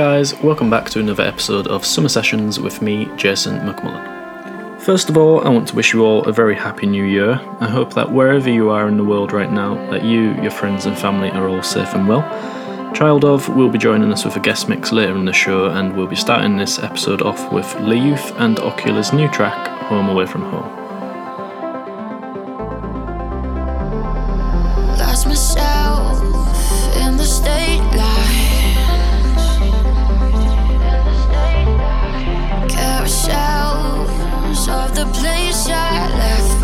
Guys? Welcome back to another episode of Summer Sessions with me, Jason McMullen. First of all, I want to wish you all a very happy new year. I hope that wherever you are in the world right now, that you, your friends, and family are all safe and well. Child of will be joining us with a guest mix later in the show, and we'll be starting this episode off with Le Youth and Ocula's new track, Home Away from Home. Of the place I left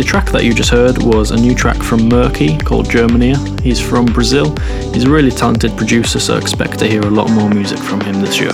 The track that you just heard was a new track from Murky called Germania. He's from Brazil. He's a really talented producer, so expect to hear a lot more music from him this year.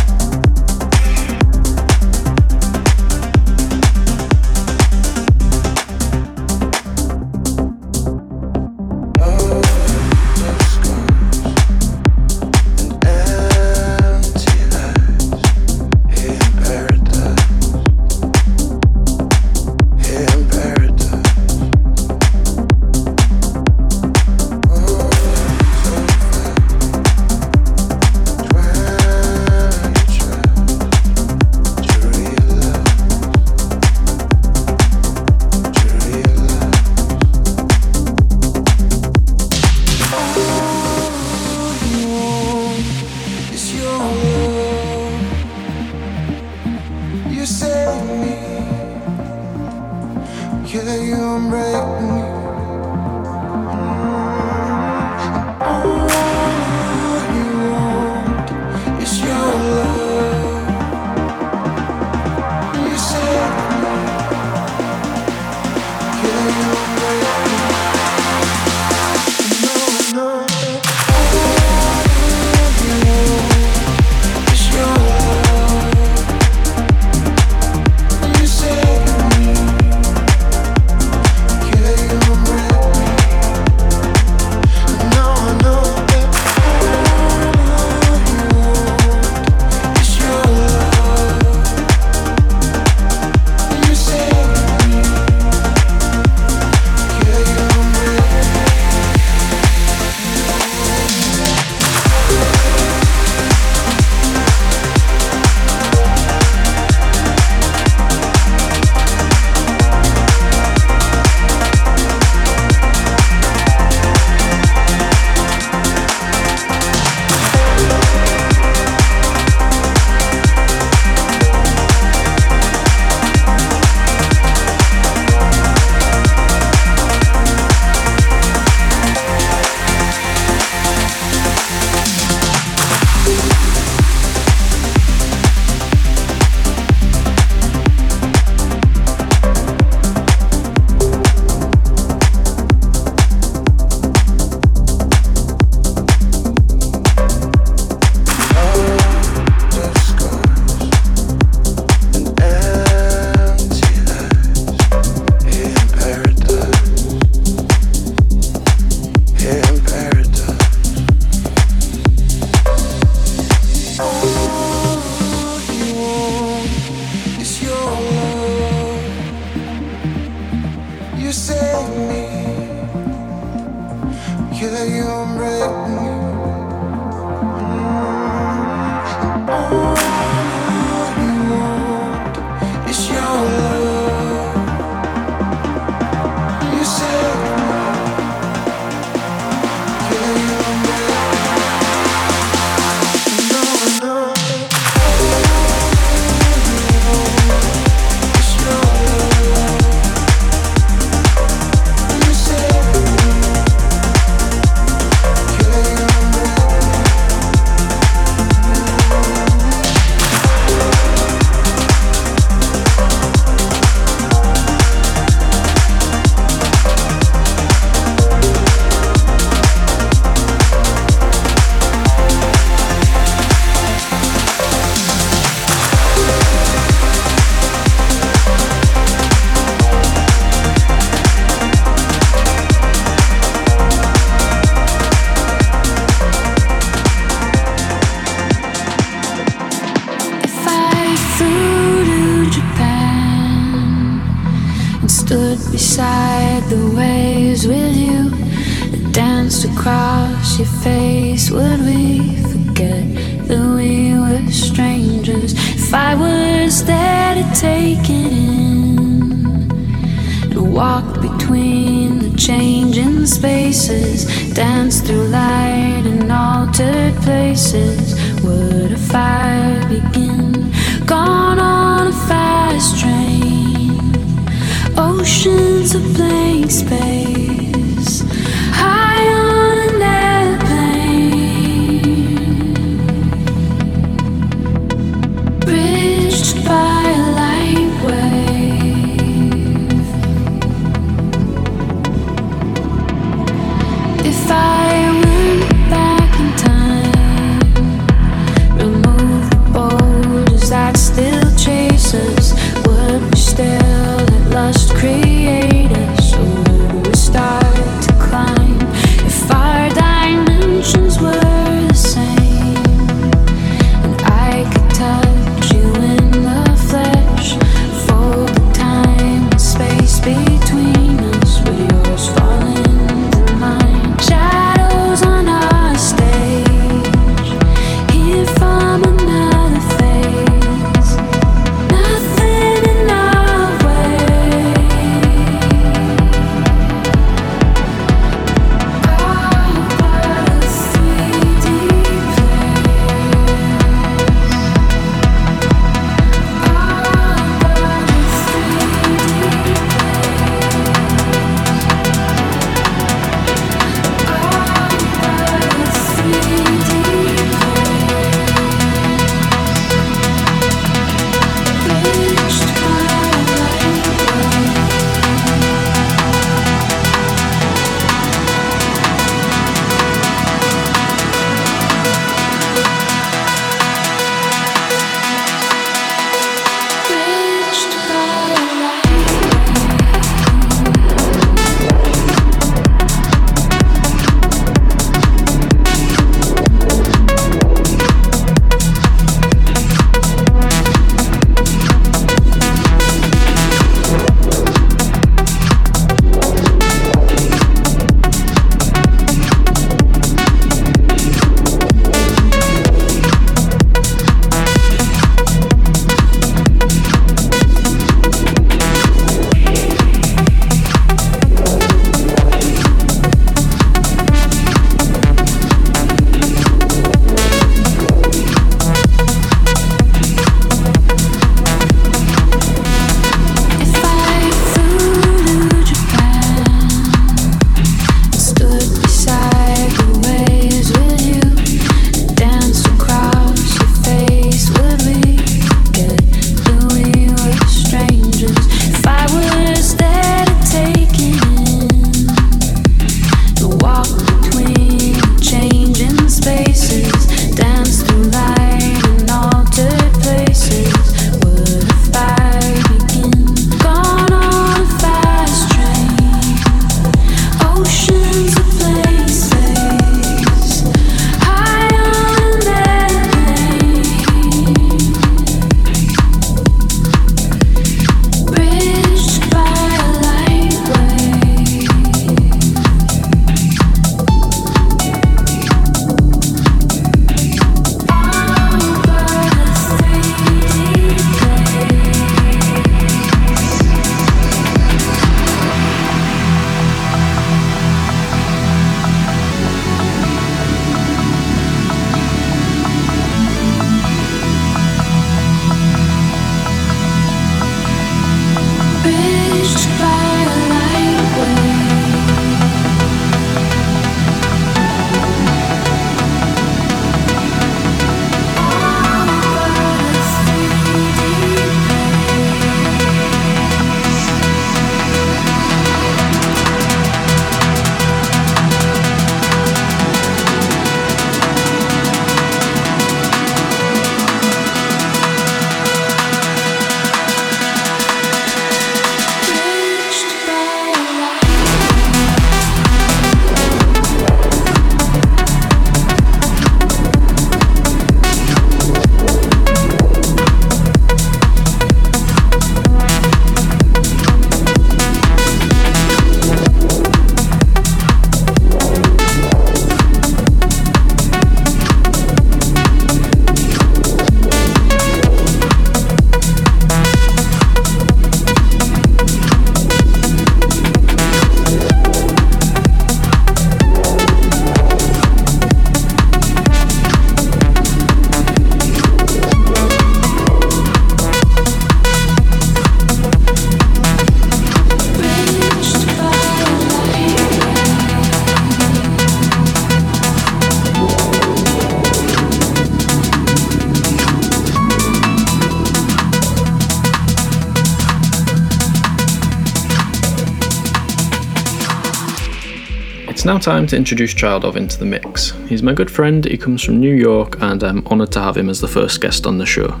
Now time to introduce Childov into the mix. He's my good friend, he comes from New York, and I'm honoured to have him as the first guest on the show.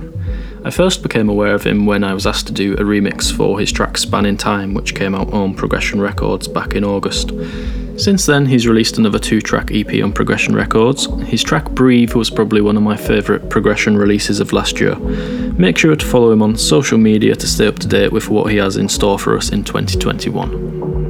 I first became aware of him when I was asked to do a remix for his track Span in Time, which came out on Progression Records back in August. Since then, he's released another two track EP on Progression Records. His track Breathe was probably one of my favourite Progression releases of last year. Make sure to follow him on social media to stay up to date with what he has in store for us in 2021.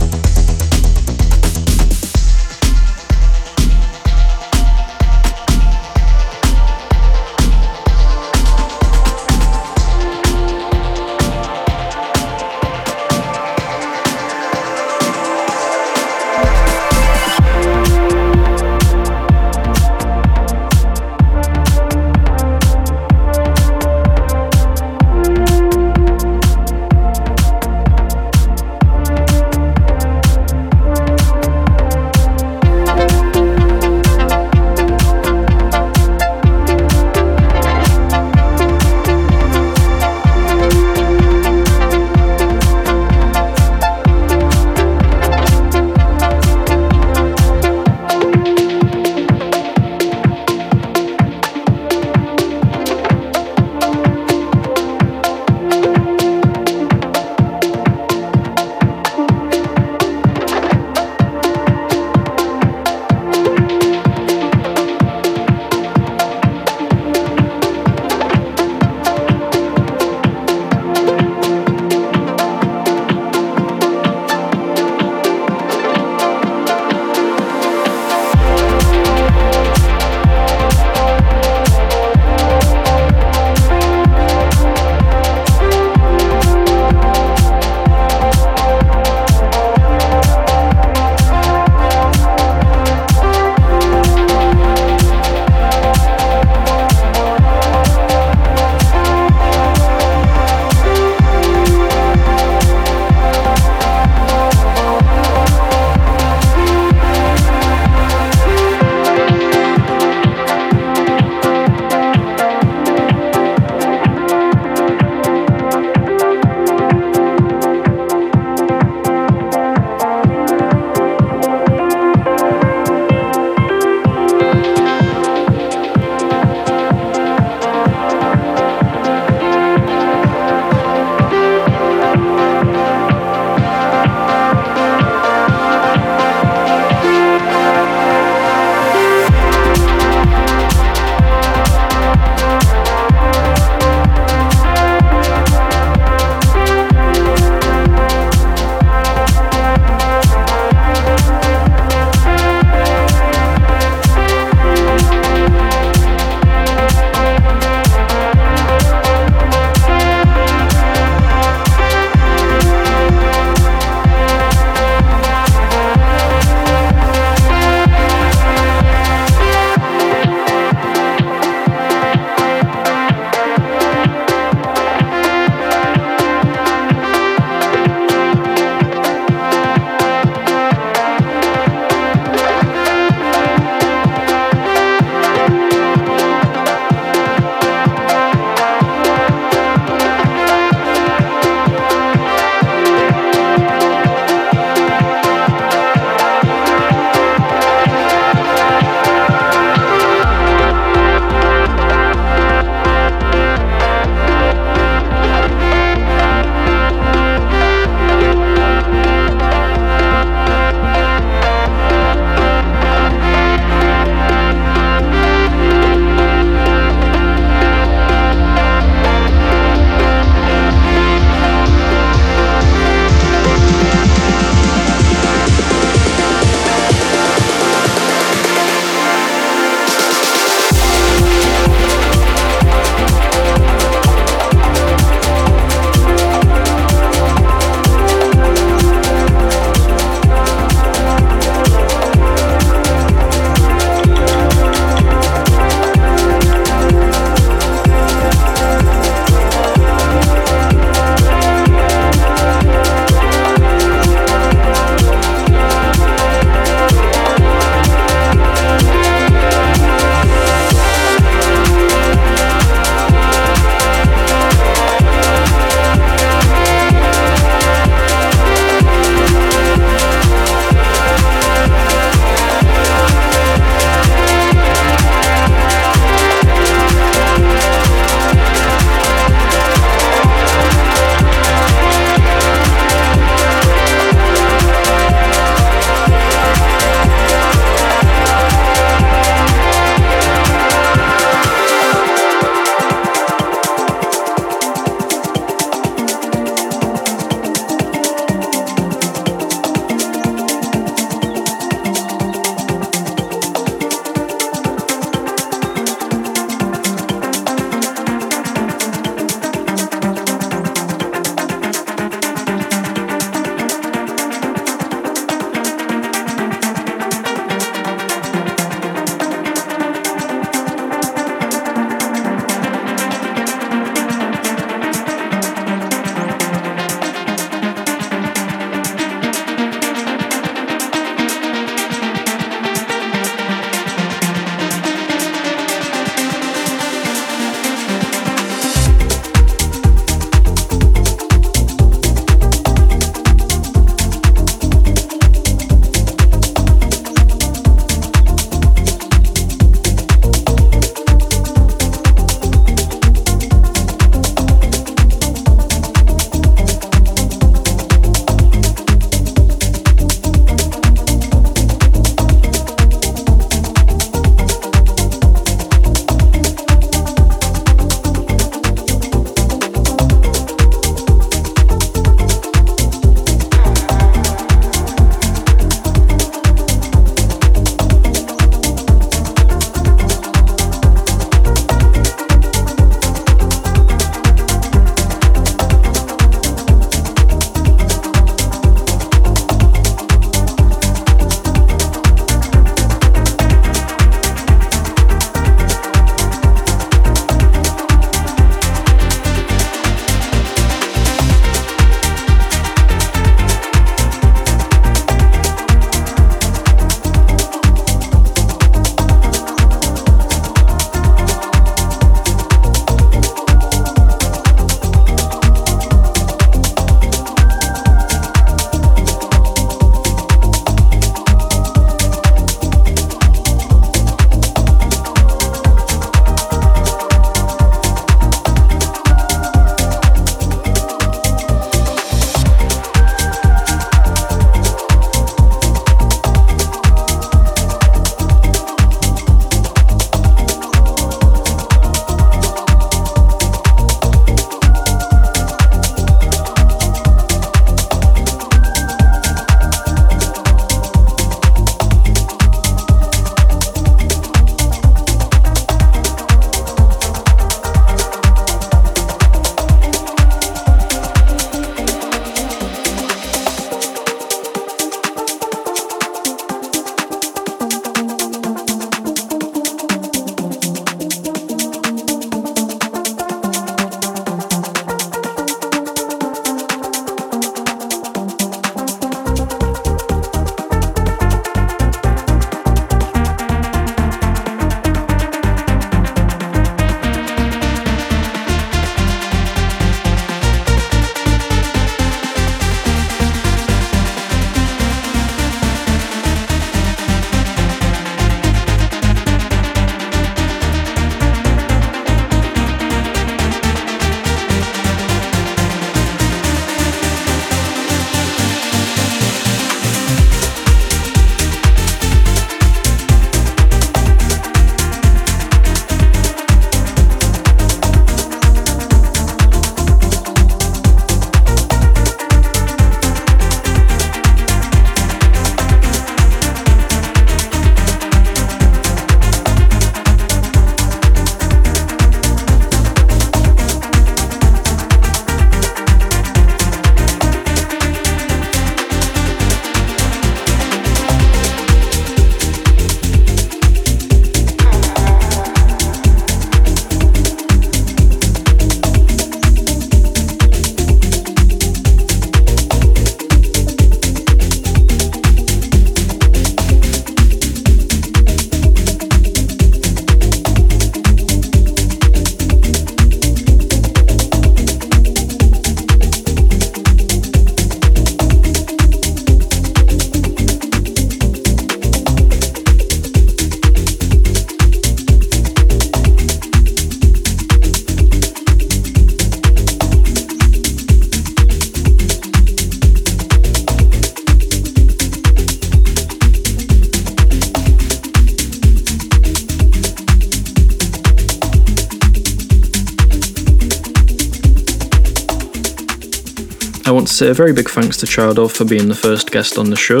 Say a very big thanks to Childov for being the first guest on the show.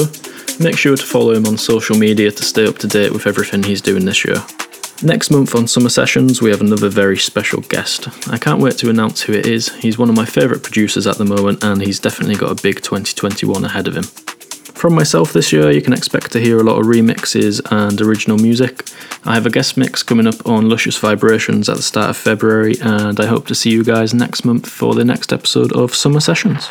Make sure to follow him on social media to stay up to date with everything he's doing this year. Next month on Summer Sessions, we have another very special guest. I can't wait to announce who it is. He's one of my favourite producers at the moment, and he's definitely got a big 2021 ahead of him. From myself this year, you can expect to hear a lot of remixes and original music. I have a guest mix coming up on Luscious Vibrations at the start of February, and I hope to see you guys next month for the next episode of Summer Sessions.